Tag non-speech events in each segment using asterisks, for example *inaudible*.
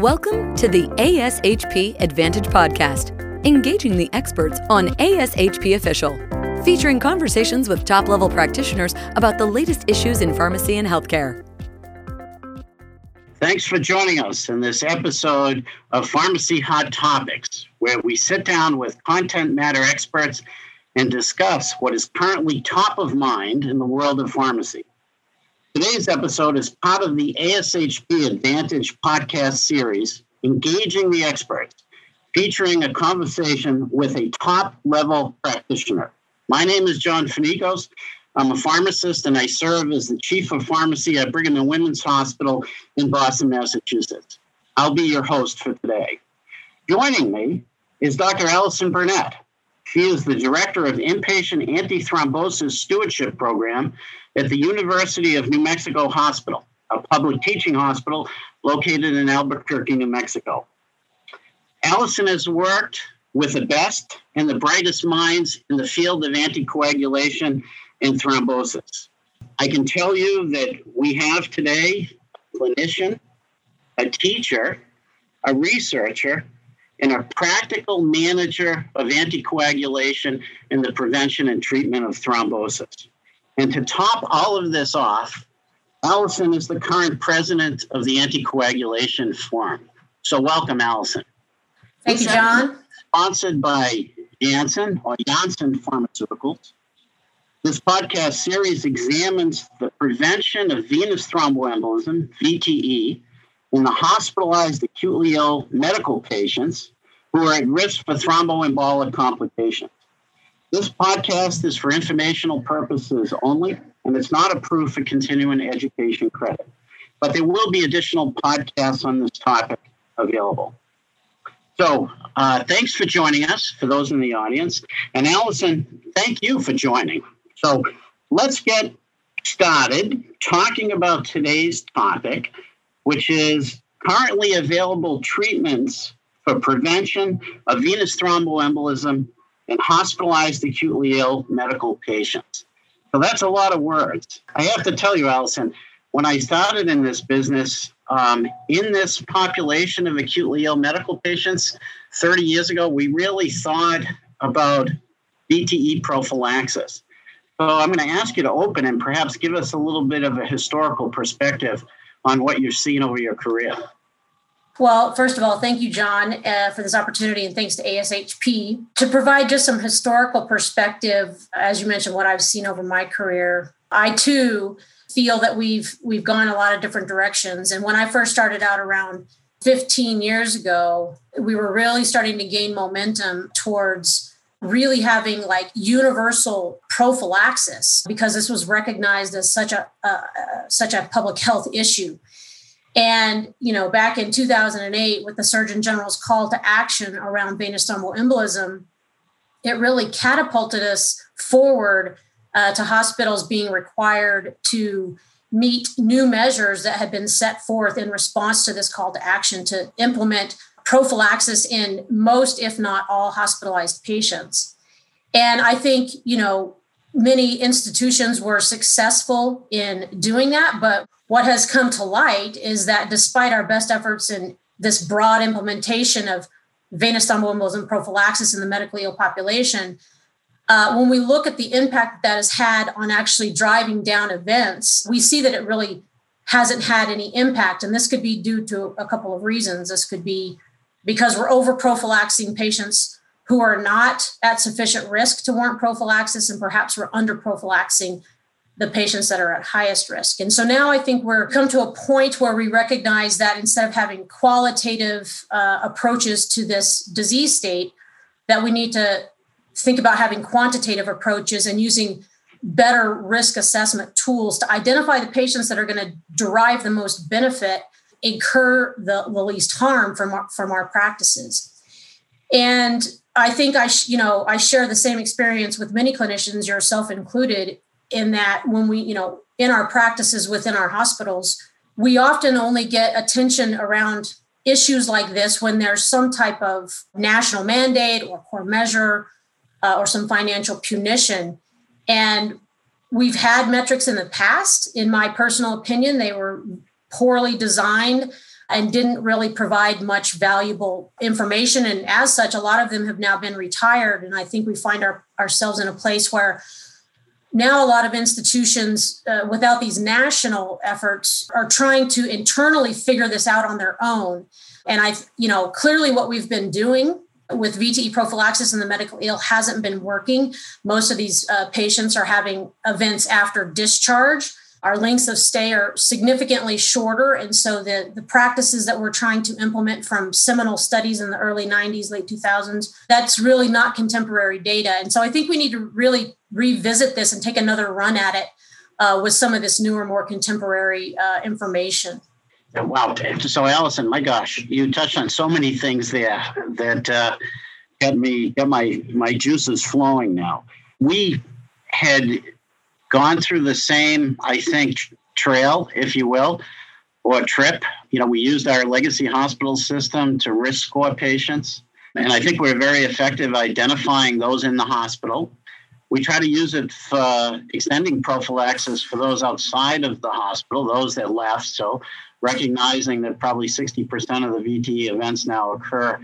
Welcome to the ASHP Advantage Podcast, engaging the experts on ASHP Official, featuring conversations with top level practitioners about the latest issues in pharmacy and healthcare. Thanks for joining us in this episode of Pharmacy Hot Topics, where we sit down with content matter experts and discuss what is currently top of mind in the world of pharmacy. Today's episode is part of the ASHP Advantage podcast series, Engaging the Experts, featuring a conversation with a top level practitioner. My name is John Fanikos. I'm a pharmacist and I serve as the chief of pharmacy at Brigham and Women's Hospital in Boston, Massachusetts. I'll be your host for today. Joining me is Dr. Allison Burnett. She is the director of inpatient antithrombosis stewardship program at the University of New Mexico Hospital, a public teaching hospital located in Albuquerque, New Mexico. Allison has worked with the best and the brightest minds in the field of anticoagulation and thrombosis. I can tell you that we have today a clinician, a teacher, a researcher, and a practical manager of anticoagulation and the prevention and treatment of thrombosis. And to top all of this off, Allison is the current president of the Anticoagulation Forum. So, welcome, Allison. Thank you, John. Sponsored by Janssen or Janssen Pharmaceuticals. This podcast series examines the prevention of venous thromboembolism, VTE, in the hospitalized acutely ill medical patients who are at risk for thromboembolic complications. This podcast is for informational purposes only, and it's not approved for continuing education credit. But there will be additional podcasts on this topic available. So, uh, thanks for joining us, for those in the audience. And Allison, thank you for joining. So, let's get started talking about today's topic, which is currently available treatments for prevention of venous thromboembolism and hospitalized acutely ill medical patients. So that's a lot of words. I have to tell you, Allison, when I started in this business, um, in this population of acutely ill medical patients 30 years ago, we really thought about VTE prophylaxis. So I'm going to ask you to open and perhaps give us a little bit of a historical perspective on what you've seen over your career. Well, first of all, thank you, John, uh, for this opportunity, and thanks to ASHP to provide just some historical perspective. As you mentioned, what I've seen over my career, I too feel that we've we've gone a lot of different directions. And when I first started out around 15 years ago, we were really starting to gain momentum towards really having like universal prophylaxis because this was recognized as such a uh, such a public health issue and, you know, back in 2008, with the Surgeon General's call to action around venous thromboembolism, it really catapulted us forward uh, to hospitals being required to meet new measures that had been set forth in response to this call to action to implement prophylaxis in most, if not all, hospitalized patients. And I think, you know, many institutions were successful in doing that, but what has come to light is that despite our best efforts in this broad implementation of venous thromboembolism prophylaxis in the medically ill population, uh, when we look at the impact that has had on actually driving down events, we see that it really hasn't had any impact. And this could be due to a couple of reasons. This could be because we're over prophylaxing patients who are not at sufficient risk to warrant prophylaxis, and perhaps we're under prophylaxing the patients that are at highest risk. And so now I think we're come to a point where we recognize that instead of having qualitative uh, approaches to this disease state, that we need to think about having quantitative approaches and using better risk assessment tools to identify the patients that are going to derive the most benefit, incur the, the least harm from our, from our practices. And I think I, sh- you know, I share the same experience with many clinicians, yourself included, in that when we, you know, in our practices within our hospitals, we often only get attention around issues like this when there's some type of national mandate or core measure uh, or some financial punition. And we've had metrics in the past. In my personal opinion, they were poorly designed and didn't really provide much valuable information. And as such, a lot of them have now been retired. And I think we find our, ourselves in a place where now a lot of institutions uh, without these national efforts are trying to internally figure this out on their own and i you know clearly what we've been doing with vte prophylaxis in the medical ill hasn't been working most of these uh, patients are having events after discharge our lengths of stay are significantly shorter. And so the, the practices that we're trying to implement from seminal studies in the early 90s, late 2000s, that's really not contemporary data. And so I think we need to really revisit this and take another run at it uh, with some of this newer, more contemporary uh, information. Wow. So, Allison, my gosh, you touched on so many things there that uh, got me, got my, my juices flowing now. We had gone through the same, I think, trail, if you will, or trip. You know, we used our legacy hospital system to risk score patients. And I think we're very effective identifying those in the hospital. We try to use it for extending prophylaxis for those outside of the hospital, those that left. So, recognizing that probably 60% of the VTE events now occur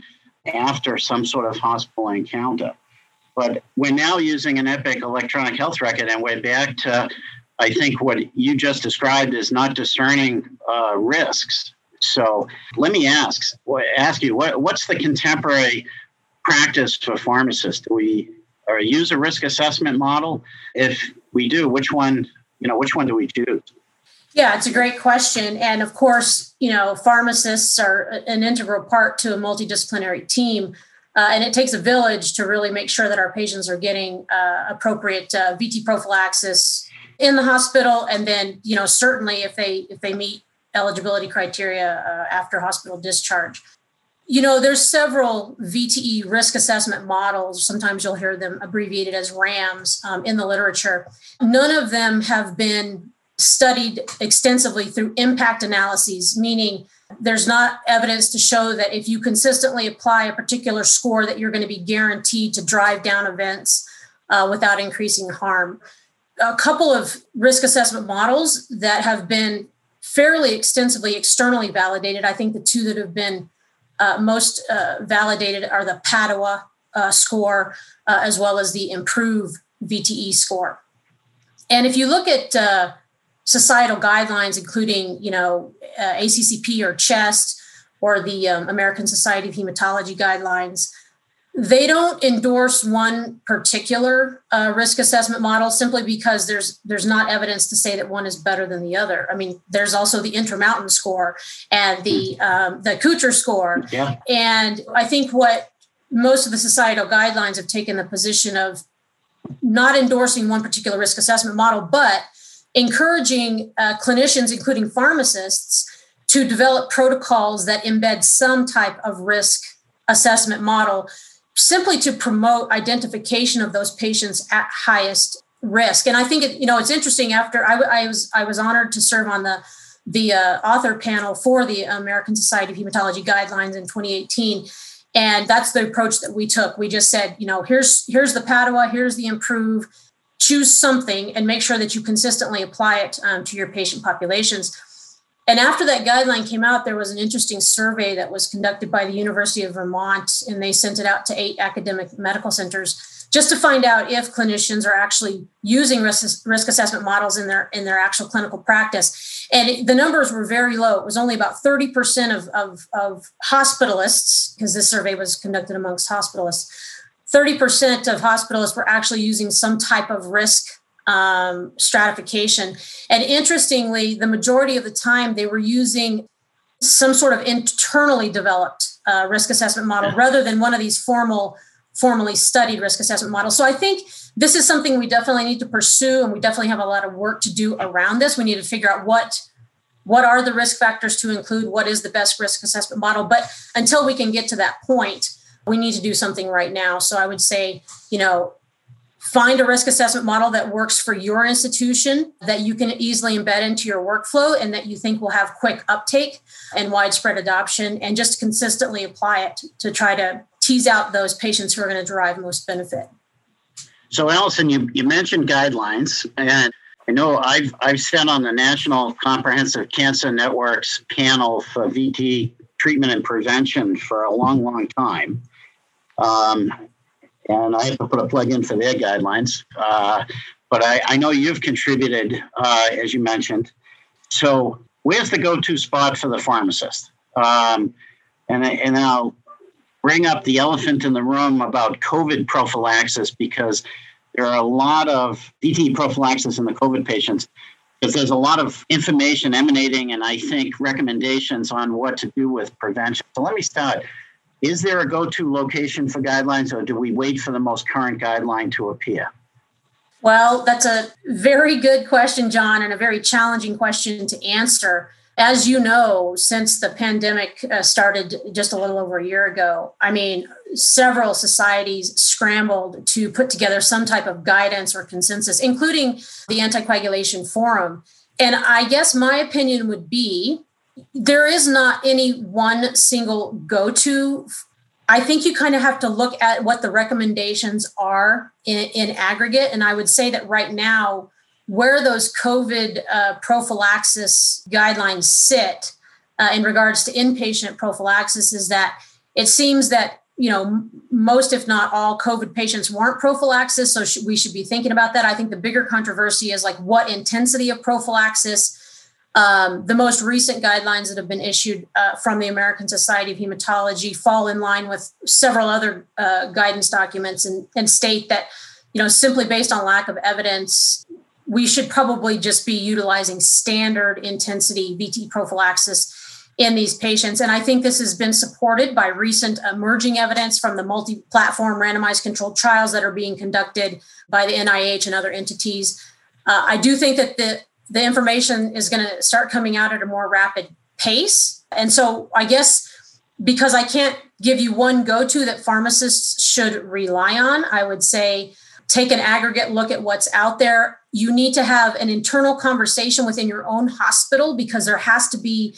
after some sort of hospital encounter. But we're now using an Epic electronic health record, and we're back to, I think, what you just described is not discerning uh, risks. So let me ask ask you what, what's the contemporary practice for pharmacists? Do we or use a risk assessment model? If we do, which one you know which one do we choose? Yeah, it's a great question. And of course, you know, pharmacists are an integral part to a multidisciplinary team. Uh, and it takes a village to really make sure that our patients are getting uh, appropriate uh, VT prophylaxis in the hospital, and then you know certainly if they if they meet eligibility criteria uh, after hospital discharge. You know, there's several VTE risk assessment models. Sometimes you'll hear them abbreviated as RAMs um, in the literature. None of them have been studied extensively through impact analyses, meaning there's not evidence to show that if you consistently apply a particular score that you're going to be guaranteed to drive down events uh, without increasing harm a couple of risk assessment models that have been fairly extensively externally validated i think the two that have been uh, most uh, validated are the padua uh, score uh, as well as the improve vte score and if you look at uh, societal guidelines, including you know uh, ACCP or CHEST or the um, American Society of Hematology guidelines. They don't endorse one particular uh, risk assessment model simply because there's there's not evidence to say that one is better than the other. I mean, there's also the Intermountain score and the hmm. um, the Kucher score, yeah. and I think what most of the societal guidelines have taken the position of not endorsing one particular risk assessment model, but encouraging uh, clinicians, including pharmacists, to develop protocols that embed some type of risk assessment model simply to promote identification of those patients at highest risk. And I think it, you know it's interesting. After I, I was I was honored to serve on the the uh, author panel for the American Society of Hematology guidelines in 2018 and that's the approach that we took we just said you know here's here's the padua here's the improve choose something and make sure that you consistently apply it um, to your patient populations. And after that guideline came out, there was an interesting survey that was conducted by the University of Vermont, and they sent it out to eight academic medical centers just to find out if clinicians are actually using risk, risk assessment models in their in their actual clinical practice. And it, the numbers were very low. It was only about 30% of, of, of hospitalists, because this survey was conducted amongst hospitalists, 30% of hospitalists were actually using some type of risk um, stratification. And interestingly, the majority of the time they were using some sort of internally developed uh, risk assessment model yeah. rather than one of these formal, formally studied risk assessment models. So I think this is something we definitely need to pursue, and we definitely have a lot of work to do around this. We need to figure out what what are the risk factors to include, what is the best risk assessment model. But until we can get to that point, we need to do something right now. So I would say, you know, find a risk assessment model that works for your institution that you can easily embed into your workflow and that you think will have quick uptake and widespread adoption and just consistently apply it to try to tease out those patients who are going to derive most benefit. So, Allison, you, you mentioned guidelines, and I know I've I've sat on the National Comprehensive Cancer Network's panel for VT treatment and prevention for a long, long time. Um, and I have to put a plug in for their guidelines. Uh, but I, I, know you've contributed, uh, as you mentioned. So, where's the go to spot for the pharmacist? Um, and, and I'll bring up the elephant in the room about COVID prophylaxis because there are a lot of VT prophylaxis in the COVID patients because there's a lot of information emanating and I think recommendations on what to do with prevention. So let me start. Is there a go to location for guidelines or do we wait for the most current guideline to appear? Well, that's a very good question, John, and a very challenging question to answer. As you know, since the pandemic uh, started just a little over a year ago, I mean, several societies scrambled to put together some type of guidance or consensus, including the Anticoagulation Forum. And I guess my opinion would be there is not any one single go to. I think you kind of have to look at what the recommendations are in, in aggregate. And I would say that right now, where those COVID uh, prophylaxis guidelines sit uh, in regards to inpatient prophylaxis is that it seems that you know most if not all covid patients warrant prophylaxis so sh- we should be thinking about that i think the bigger controversy is like what intensity of prophylaxis um, the most recent guidelines that have been issued uh, from the american society of hematology fall in line with several other uh, guidance documents and, and state that you know simply based on lack of evidence we should probably just be utilizing standard intensity VT prophylaxis in these patients. And I think this has been supported by recent emerging evidence from the multi platform randomized controlled trials that are being conducted by the NIH and other entities. Uh, I do think that the, the information is going to start coming out at a more rapid pace. And so I guess because I can't give you one go to that pharmacists should rely on, I would say take an aggregate look at what's out there. You need to have an internal conversation within your own hospital because there has to be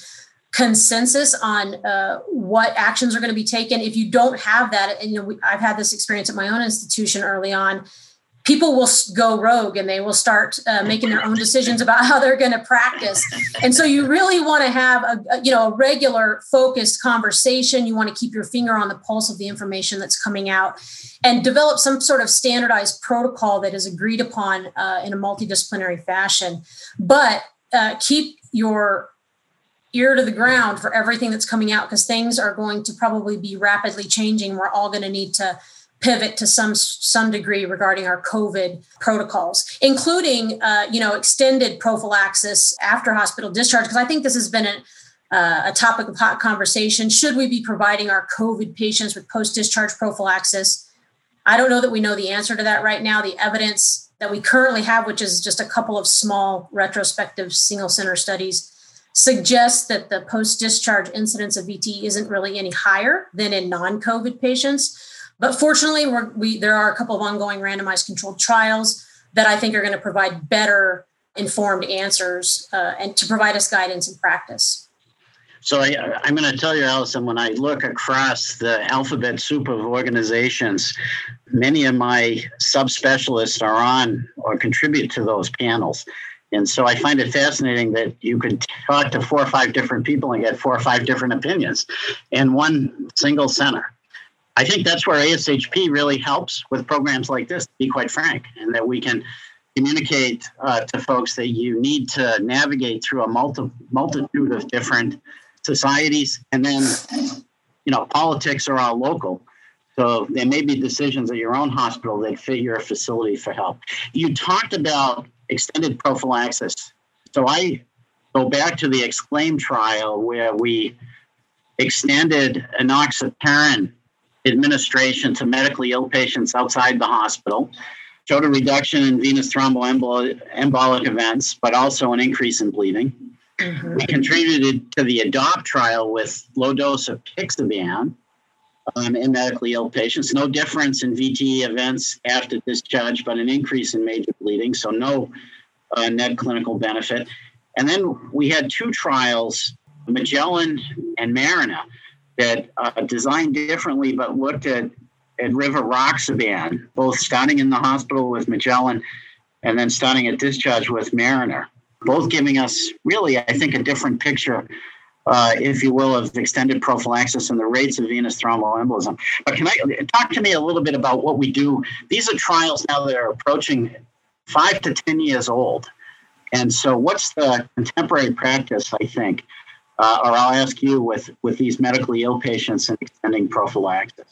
consensus on uh, what actions are going to be taken. If you don't have that, and you know, we, I've had this experience at my own institution early on. People will go rogue and they will start uh, making their own decisions about *laughs* how they're going to practice. And so you really want to have a, a, you know a regular focused conversation. You want to keep your finger on the pulse of the information that's coming out and develop some sort of standardized protocol that is agreed upon uh, in a multidisciplinary fashion. But uh, keep your ear to the ground for everything that's coming out because things are going to probably be rapidly changing. We're all going to need to pivot to some some degree regarding our COVID protocols, including uh, you know extended prophylaxis after hospital discharge. Because I think this has been a, uh, a topic of hot conversation. Should we be providing our COVID patients with post discharge prophylaxis? I don't know that we know the answer to that right now. The evidence that we currently have, which is just a couple of small retrospective single center studies, suggests that the post discharge incidence of VTE isn't really any higher than in non COVID patients. But fortunately, we, there are a couple of ongoing randomized controlled trials that I think are going to provide better informed answers uh, and to provide us guidance in practice. So I, am going to tell you, Allison, when I look across the alphabet soup of organizations, many of my subspecialists are on or contribute to those panels. And so I find it fascinating that you can talk to four or five different people and get four or five different opinions in one single center. I think that's where ASHP really helps with programs like this, to be quite frank, and that we can communicate uh, to folks that you need to navigate through a multi- multitude of different societies. And then, you know, politics are all local. So there may be decisions at your own hospital that fit your facility for help. You talked about extended prophylaxis. So I go back to the Exclaim trial where we extended enoxaparin administration to medically ill patients outside the hospital, showed a reduction in venous thromboembolic events, but also an increase in bleeding. Mm-hmm. We contributed to the ADOPT trial with low dose of apixaban um, in medically ill patients. No difference in VTE events after discharge, but an increase in major bleeding. So no uh, net clinical benefit. And then we had two trials, Magellan and Mariner, that uh, designed differently but looked at, at River rivaroxaban, both starting in the hospital with Magellan and then starting at discharge with Mariner, both giving us really, I think, a different picture uh, if you will, of extended prophylaxis and the rates of venous thromboembolism. But can I talk to me a little bit about what we do? These are trials now that are approaching five to 10 years old. And so, what's the contemporary practice, I think? Uh, or I'll ask you with, with these medically ill patients and extending prophylaxis.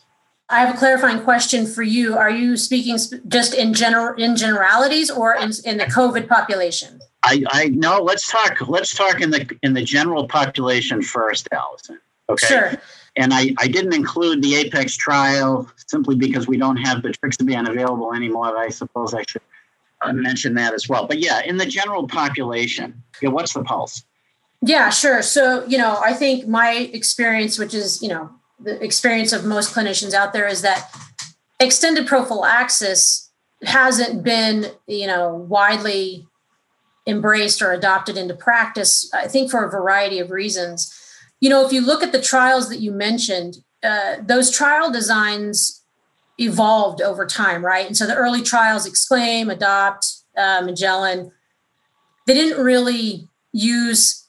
I have a clarifying question for you. Are you speaking just in general in generalities or in, in the COVID population? I, I no. Let's talk. Let's talk in the in the general population first, Allison. Okay. Sure. And I, I didn't include the Apex trial simply because we don't have betrixaban available anymore. I suppose I should uh, mention that as well. But yeah, in the general population, yeah, what's the pulse? Yeah, sure. So you know, I think my experience, which is you know the experience of most clinicians out there, is that extended prophylaxis hasn't been you know widely embraced or adopted into practice, I think for a variety of reasons. You know, if you look at the trials that you mentioned, uh, those trial designs evolved over time, right? And so the early trials, Exclaim, Adopt, uh, Magellan, they didn't really use,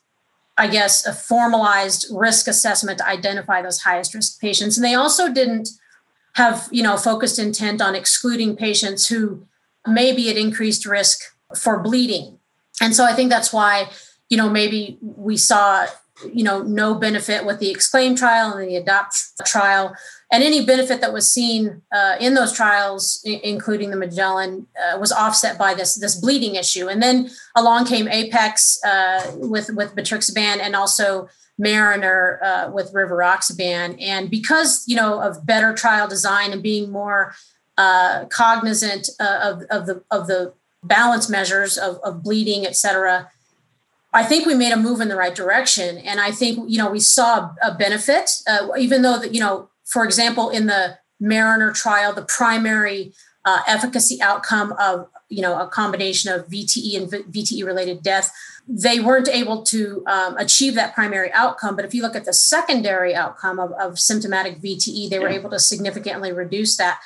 I guess, a formalized risk assessment to identify those highest risk patients. And they also didn't have, you know, focused intent on excluding patients who may be at increased risk for bleeding and so I think that's why, you know, maybe we saw, you know, no benefit with the exclaim trial and the adopt trial. And any benefit that was seen uh, in those trials, I- including the Magellan, uh, was offset by this this bleeding issue. And then along came Apex uh, with with betrixaban and also Mariner uh, with Rivaroxaban. And because you know of better trial design and being more uh, cognizant uh, of of the of the balance measures of, of bleeding, et cetera, I think we made a move in the right direction. And I think, you know, we saw a benefit, uh, even though, that, you know, for example, in the Mariner trial, the primary uh, efficacy outcome of, you know, a combination of VTE and VTE related death, they weren't able to um, achieve that primary outcome. But if you look at the secondary outcome of, of symptomatic VTE, they were able to significantly reduce that.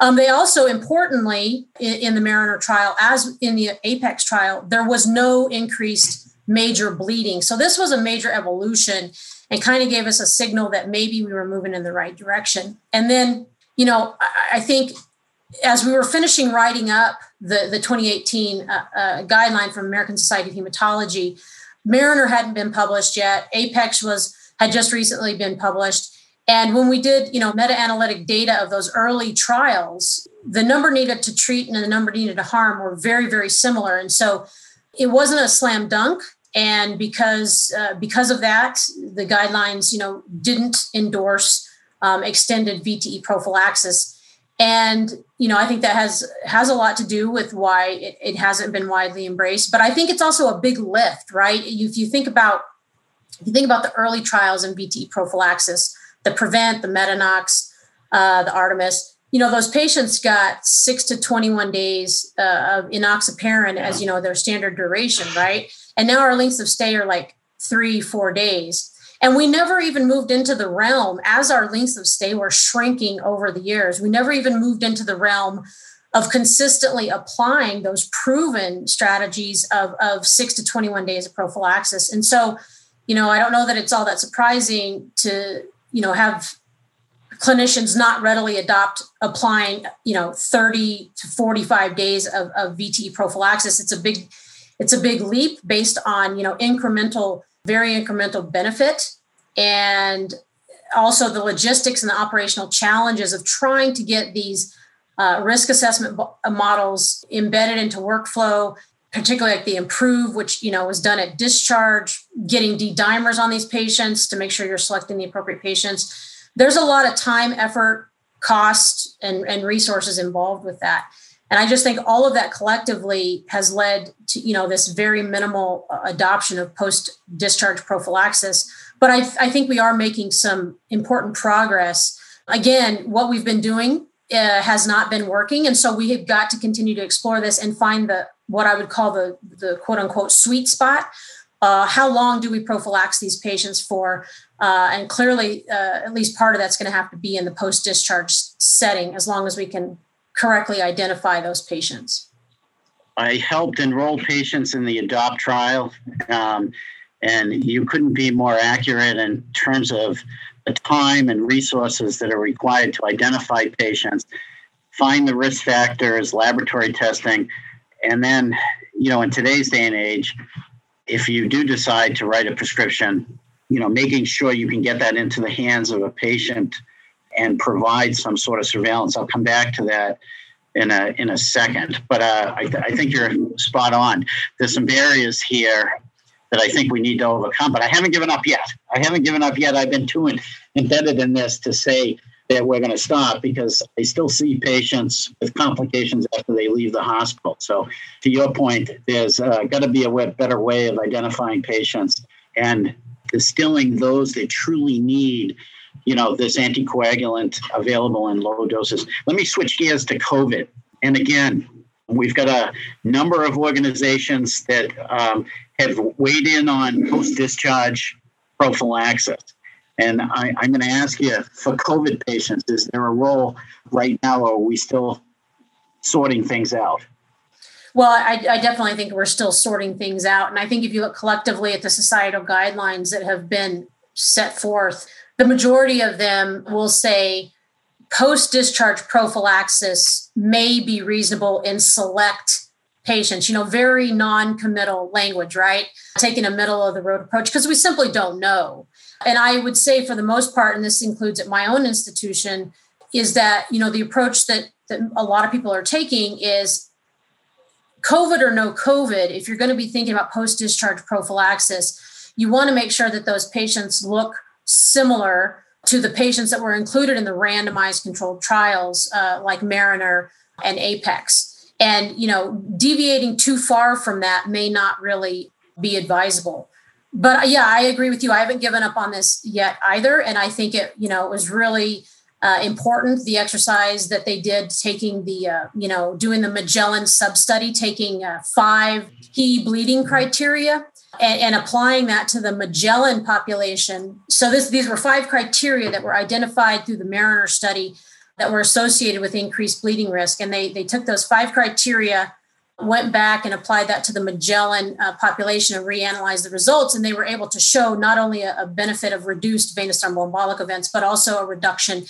Um, they also, importantly, in, in, the Mariner trial, as in the Apex trial, there was no increased major bleeding. So this was a major evolution and kind of gave us a signal that maybe we were moving in the right direction. And then, you know, I, I think as we were finishing writing up the, the 2018 uh, uh, guideline from American Society of Hematology, Mariner hadn't been published yet. Apex was had just recently been published and when we did, you know, meta-analytic data of those early trials, the number needed to treat and the number needed to harm were very, very similar. And so it wasn't a slam dunk. And because uh, because of that, the guidelines, you know, didn't endorse um, extended VTE prophylaxis. And you know, I think that has has a lot to do with why it, it hasn't been widely embraced. But I think it's also a big lift, right? If you think about if you think about the early trials in VTE prophylaxis, the Prevent, the Medenox, uh, the Artemis. You know, those patients got six to 21 days uh, of enoxaparin as, you know, their standard duration, right? And now our lengths of stay are like three, four days. And we never even moved into the realm as our lengths of stay were shrinking over the years. We never even moved into the realm of consistently applying those proven strategies of, of six to 21 days of prophylaxis. And so, you know, I don't know that it's all that surprising to you know have clinicians not readily adopt applying you know 30 to 45 days of, of vte prophylaxis. It's a big it's a big leap based on you know incremental very incremental benefit and also the logistics and the operational challenges of trying to get these uh, risk assessment models embedded into workflow particularly like the improve which you know was done at discharge getting d-dimers on these patients to make sure you're selecting the appropriate patients there's a lot of time effort cost and, and resources involved with that and i just think all of that collectively has led to you know this very minimal uh, adoption of post discharge prophylaxis but I, I think we are making some important progress again what we've been doing uh, has not been working and so we have got to continue to explore this and find the what I would call the, the quote unquote sweet spot. Uh, how long do we prophylax these patients for? Uh, and clearly, uh, at least part of that's going to have to be in the post discharge setting, as long as we can correctly identify those patients. I helped enroll patients in the ADOPT trial, um, and you couldn't be more accurate in terms of the time and resources that are required to identify patients, find the risk factors, laboratory testing, and then, you know, in today's day and age, if you do decide to write a prescription, you know, making sure you can get that into the hands of a patient and provide some sort of surveillance. I'll come back to that in a in a second. But uh, I, th- I think you're spot on. There's some barriers here that I think we need to overcome. But I haven't given up yet. I haven't given up yet. I've been too in, embedded in this to say that we're going to stop because I still see patients with complications after they leave the hospital. So, to your point, there's uh, got to be a better way of identifying patients and distilling those that truly need you know this anticoagulant available in low doses. Let me switch gears to covid. And again we've got a number of organizations that um, have weighed in on post-discharge prophylaxis. And I, am going to ask you for covid patients is there a role right now or are we still sorting things out well, I, I, definitely think we're still sorting things out. And I think if you look collectively at the societal guidelines that have been set forth, the majority of them will say post discharge prophylaxis may be reasonable in select patients, you know, very non committal language, right? Taking a middle of the road approach because we simply don't know. And I would say, for the most part, and this includes at my own institution, is that, you know, the approach that, that a lot of people are taking is COVID or no COVID, if you're going to be thinking about post discharge prophylaxis, you want to make sure that those patients look similar to the patients that were included in the randomized controlled trials uh, like mariner and apex. And you know deviating too far from that may not really be advisable. But uh, yeah i agree with you. I haven't given up on this yet either and i think it you know it was really uh, important the exercise that they did taking the uh, you know doing the magellan sub study taking uh, five key bleeding criteria and, and, applying that to the Magellan population. So this, these were five criteria that were identified through the Mariner study that were associated with increased bleeding risk. And they, they took those five criteria, went back and applied that to the Magellan uh, population and reanalyzed the results. And they were able to show not only a, a benefit of reduced venous thromboembolic events, but also a reduction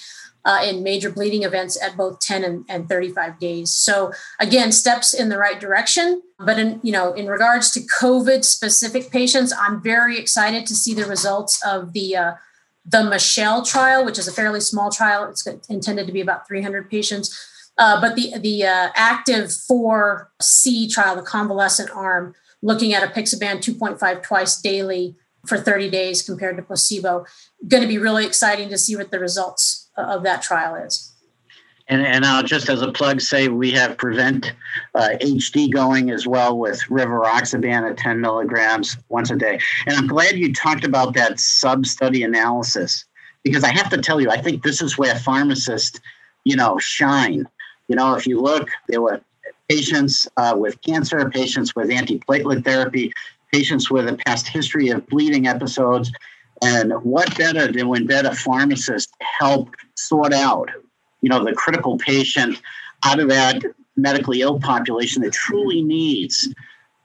uh, in major bleeding events at both 10 and, and 35 days. So again, steps in the right direction. But in you know, in regards to COVID specific patients, I'm very excited to see the results of the uh, the Michelle trial, which is a fairly small trial. It's intended to be about 300 patients. Uh, but the the uh, ACTIV-4C trial, the convalescent arm, looking at a apixaban 2.5 twice daily for 30 days compared to placebo, going to be really exciting to see what the results of that trial is. And, and I'll just as a plug say we have Prevent uh, HD going as well with rivaroxaban at 10 milligrams once a day. And I'm glad you talked about that sub study analysis because I have to tell you, I think this is where pharmacists, you know, shine. You know, if you look, there were patients uh, with cancer, patients with antiplatelet therapy, patients with a past history of bleeding episodes, and what better than when better pharmacists help sort out, you know, the critical patient out of that medically ill population that truly needs,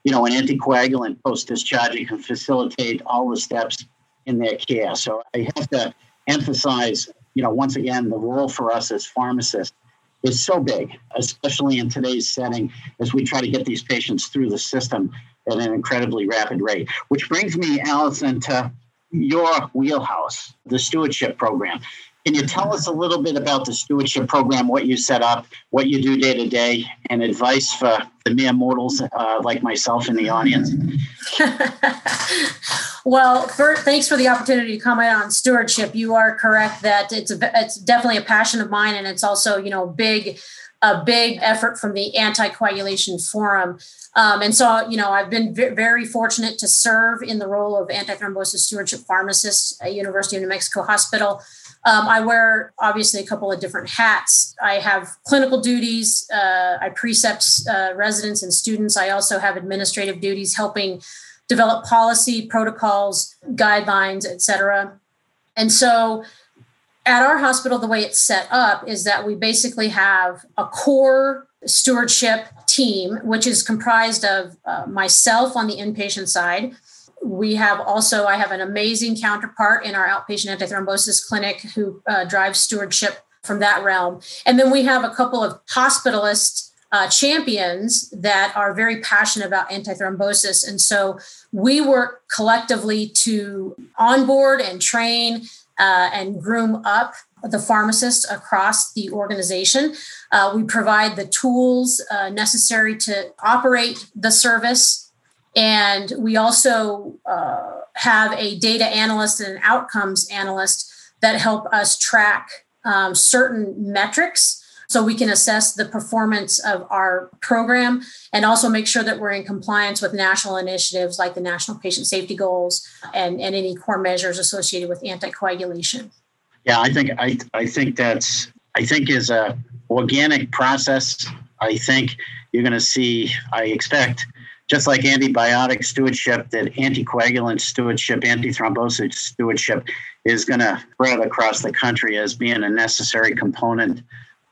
you know, an anticoagulant post discharge and can facilitate all the steps in their care. So I have to emphasize, you know, once again, the role for us as pharmacists is so big, especially in today's setting as we try to get these patients through the system at an incredibly rapid rate. Which brings me, Allison, to your wheelhouse, the stewardship program. Can you tell us a little bit about the stewardship program, what you set up, what you do day to day, and advice for the mere mortals uh, like myself in the audience? *laughs* well, for, thanks for the opportunity to comment on stewardship. You are correct that it's a, it's definitely a passion of mine, and it's also you know big a big effort from the anticoagulation forum um, and so, you know, I've been v- very fortunate to serve in the role of antithrombosis stewardship pharmacist at University of New Mexico Hospital. Um, I wear obviously a couple of different hats. I have clinical duties. Uh, I precept uh, residents and students. I also have administrative duties, helping develop policy, protocols, guidelines, et cetera. And so, at our hospital, the way it's set up is that we basically have a core stewardship team, which is comprised of uh, myself on the inpatient side. We have also, I have an amazing counterpart in our outpatient antithrombosis clinic who uh, drives stewardship from that realm. And then we have a couple of hospitalists uh, champions that are very passionate about antithrombosis. And so we work collectively to onboard and train uh, and groom up the pharmacists across the organization. Uh, we provide the tools uh, necessary to operate the service. And we also uh, have a data analyst and an outcomes analyst that help us track um, certain metrics so we can assess the performance of our program and also make sure that we're in compliance with national initiatives like the National Patient Safety Goals and, and any core measures associated with anticoagulation. Yeah, I think I I think that's I think is a organic process. I think you're going to see. I expect just like antibiotic stewardship, that anticoagulant stewardship, antithrombosis stewardship is going to spread across the country as being a necessary component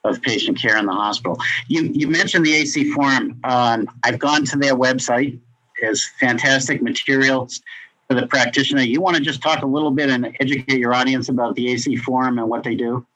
of patient care in the hospital. You, you mentioned the AC Forum. Um, I've gone to their website. There's fantastic materials the practitioner. You want to just talk a little bit and educate your audience about the AC Forum and what they do?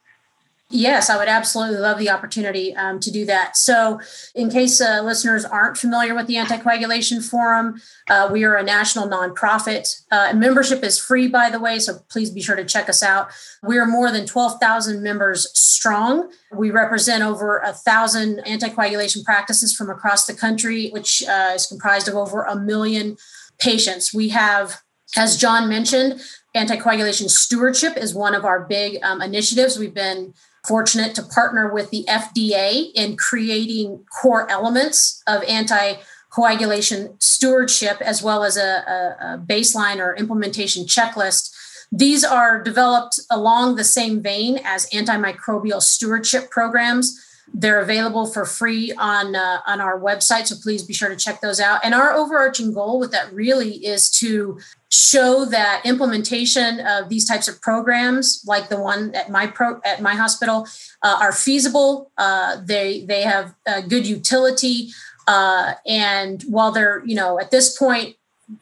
Yes, I would absolutely love the opportunity um, to do that. So, in case uh, listeners aren't familiar with the Anticoagulation Forum, uh, we are a national nonprofit. Uh, membership is free, by the way, so please be sure to check us out. We are more than 12,000 members strong. We represent over a thousand anticoagulation practices from across the country, which uh, is comprised of over a million patients. We have as John mentioned, anticoagulation stewardship is one of our big um, initiatives. We've been fortunate to partner with the FDA in creating core elements of anticoagulation stewardship, as well as a, a, a baseline or implementation checklist. These are developed along the same vein as antimicrobial stewardship programs. They're available for free on uh, on our website, so please be sure to check those out. And our overarching goal with that really is to show that implementation of these types of programs, like the one at my pro at my hospital, uh, are feasible. Uh, they they have good utility, uh, and while they're you know at this point,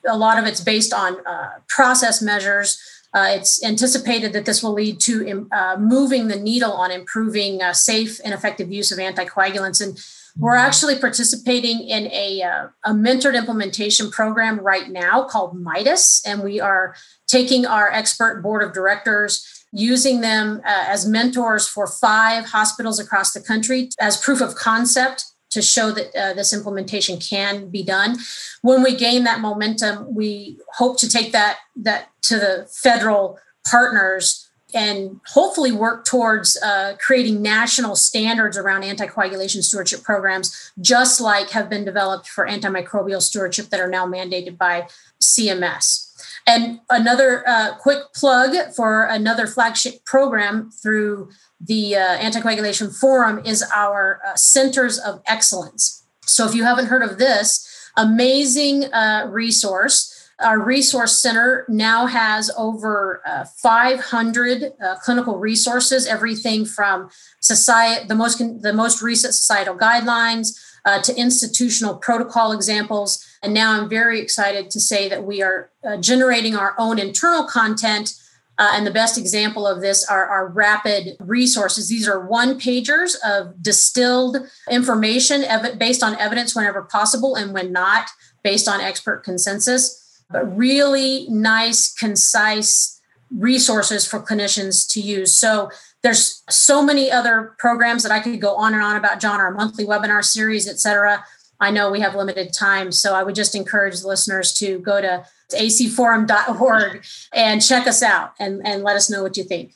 a lot of it's based on uh, process measures. Uh, it's anticipated that this will lead to uh, moving the needle on improving uh, safe and effective use of anticoagulants. And we're mm-hmm. actually participating in a, uh, a mentored implementation program right now called MIDAS. And we are taking our expert board of directors using them uh, as mentors for five hospitals across the country as proof of concept to show that uh, this implementation can be done. When we gain that momentum, we hope to take that that to the federal partners and hopefully work towards uh, creating national standards around anticoagulation stewardship programs, just like have been developed for antimicrobial stewardship that are now mandated by CMS. And another uh, quick plug for another flagship program through the uh, Anticoagulation Forum is our uh, Centers of Excellence. So if you haven't heard of this, amazing uh, resource. Our resource center now has over uh, 500 uh, clinical resources, everything from society, the most the most recent societal guidelines uh, to institutional protocol examples. And now I'm very excited to say that we are generating our own internal content uh, and the best example of this are our rapid resources. These are one pagers of distilled information ev- based on evidence whenever possible and when not, based on expert consensus, but really nice, concise resources for clinicians to use. So there's so many other programs that I could go on and on about, John, our monthly webinar series, et cetera. I know we have limited time, so I would just encourage the listeners to go to acforum.org and check us out and, and let us know what you think.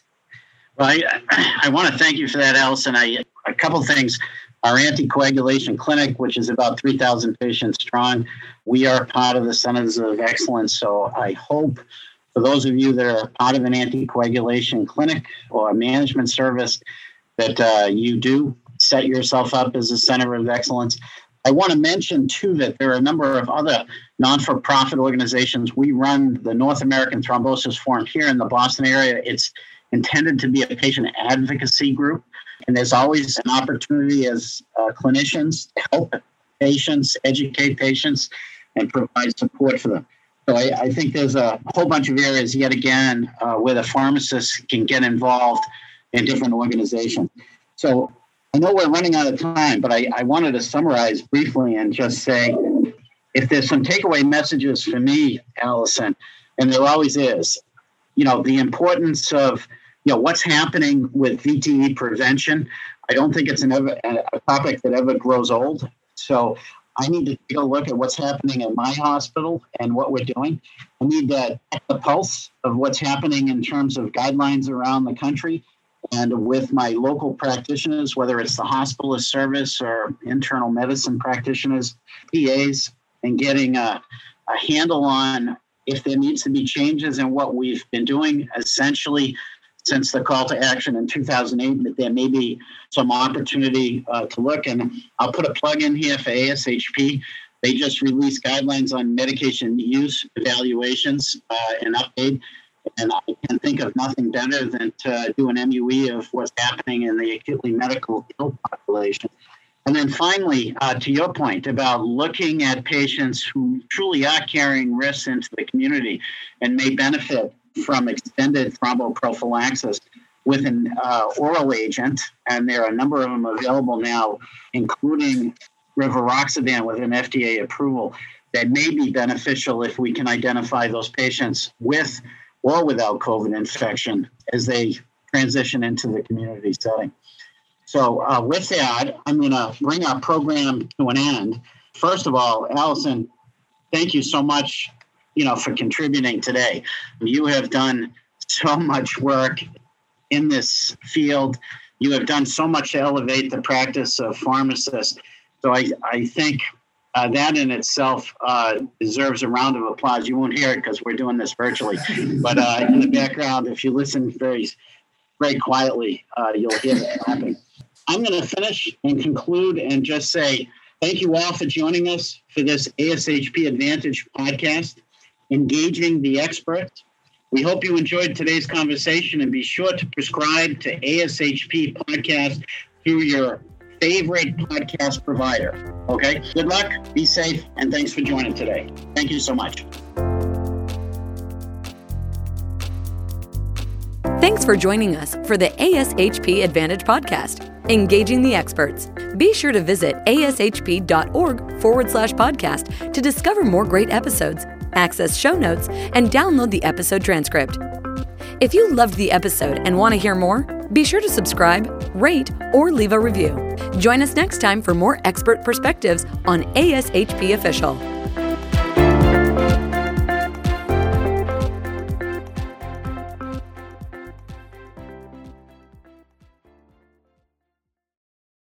Well, I, I want to thank you for that, Allison. I, a couple things. Our anticoagulation clinic, which is about 3,000 patients strong, we are part of the Centers of Excellence. So I hope for those of you that are part of an anticoagulation clinic or a management service that uh, you do set yourself up as a center of excellence. I want to mention too that there are a number of other non-for-profit organizations. We run the North American Thrombosis Forum here in the Boston area. It's intended to be a patient advocacy group. And there's always an opportunity as uh, clinicians to help patients, educate patients, and provide support for them. So I, I think there's a whole bunch of areas, yet again, uh, where the pharmacist can get involved in different organizations. So I know we're running out of time, but I, I wanted to summarize briefly and just say if there's some takeaway messages for me, Allison, and there always is, you know, the importance of, you know, what's happening with VTE prevention. I don't think it's an ever, a topic that ever grows old. So I need to take a look at what's happening in my hospital and what we're doing. I need to the pulse of what's happening in terms of guidelines around the country and with my local practitioners, whether it's the hospitalist service or internal medicine practitioners, PAs, and getting a, a handle on if there needs to be changes in what we've been doing essentially since the call to action in 2008 that there may be some opportunity uh, to look. And i'll put a plug in here for ashp they just released guidelines on medication use evaluations uh, and update. And i can think of nothing better than to do an mue of what's happening in the acutely medical ill population. And then finally, uh, to your point about looking at patients who truly are carrying risks into the community and may benefit from extended thromboprophylaxis with an uh, oral agent, and there are a number of them available now, including rivaroxaban with an FDA approval, that may be beneficial if we can identify those patients with or without COVID infection as they transition into the community setting. So, uh, with that, I'm going to bring our program to an end. First of all, Allison, thank you so much, you know, for contributing today. You have done so much work in this field. You have done so much to elevate the practice of pharmacists. So, I, I think uh, that in itself uh, deserves a round of applause. You won't hear it because we're doing this virtually, but uh, in the background, if you listen very, very quietly, uh, you'll hear it clapping. I'm going to finish and conclude and just say thank you all for joining us for this ASHP Advantage podcast, engaging the experts. We hope you enjoyed today's conversation and be sure to prescribe to ASHP podcast through your favorite podcast provider. Okay. Good luck, be safe, and thanks for joining today. Thank you so much. Thanks for joining us for the ASHP Advantage podcast engaging the experts. Be sure to visit ashp.org forward slash podcast to discover more great episodes, access show notes, and download the episode transcript. If you loved the episode and want to hear more, be sure to subscribe, rate, or leave a review. Join us next time for more expert perspectives on ASHP Official.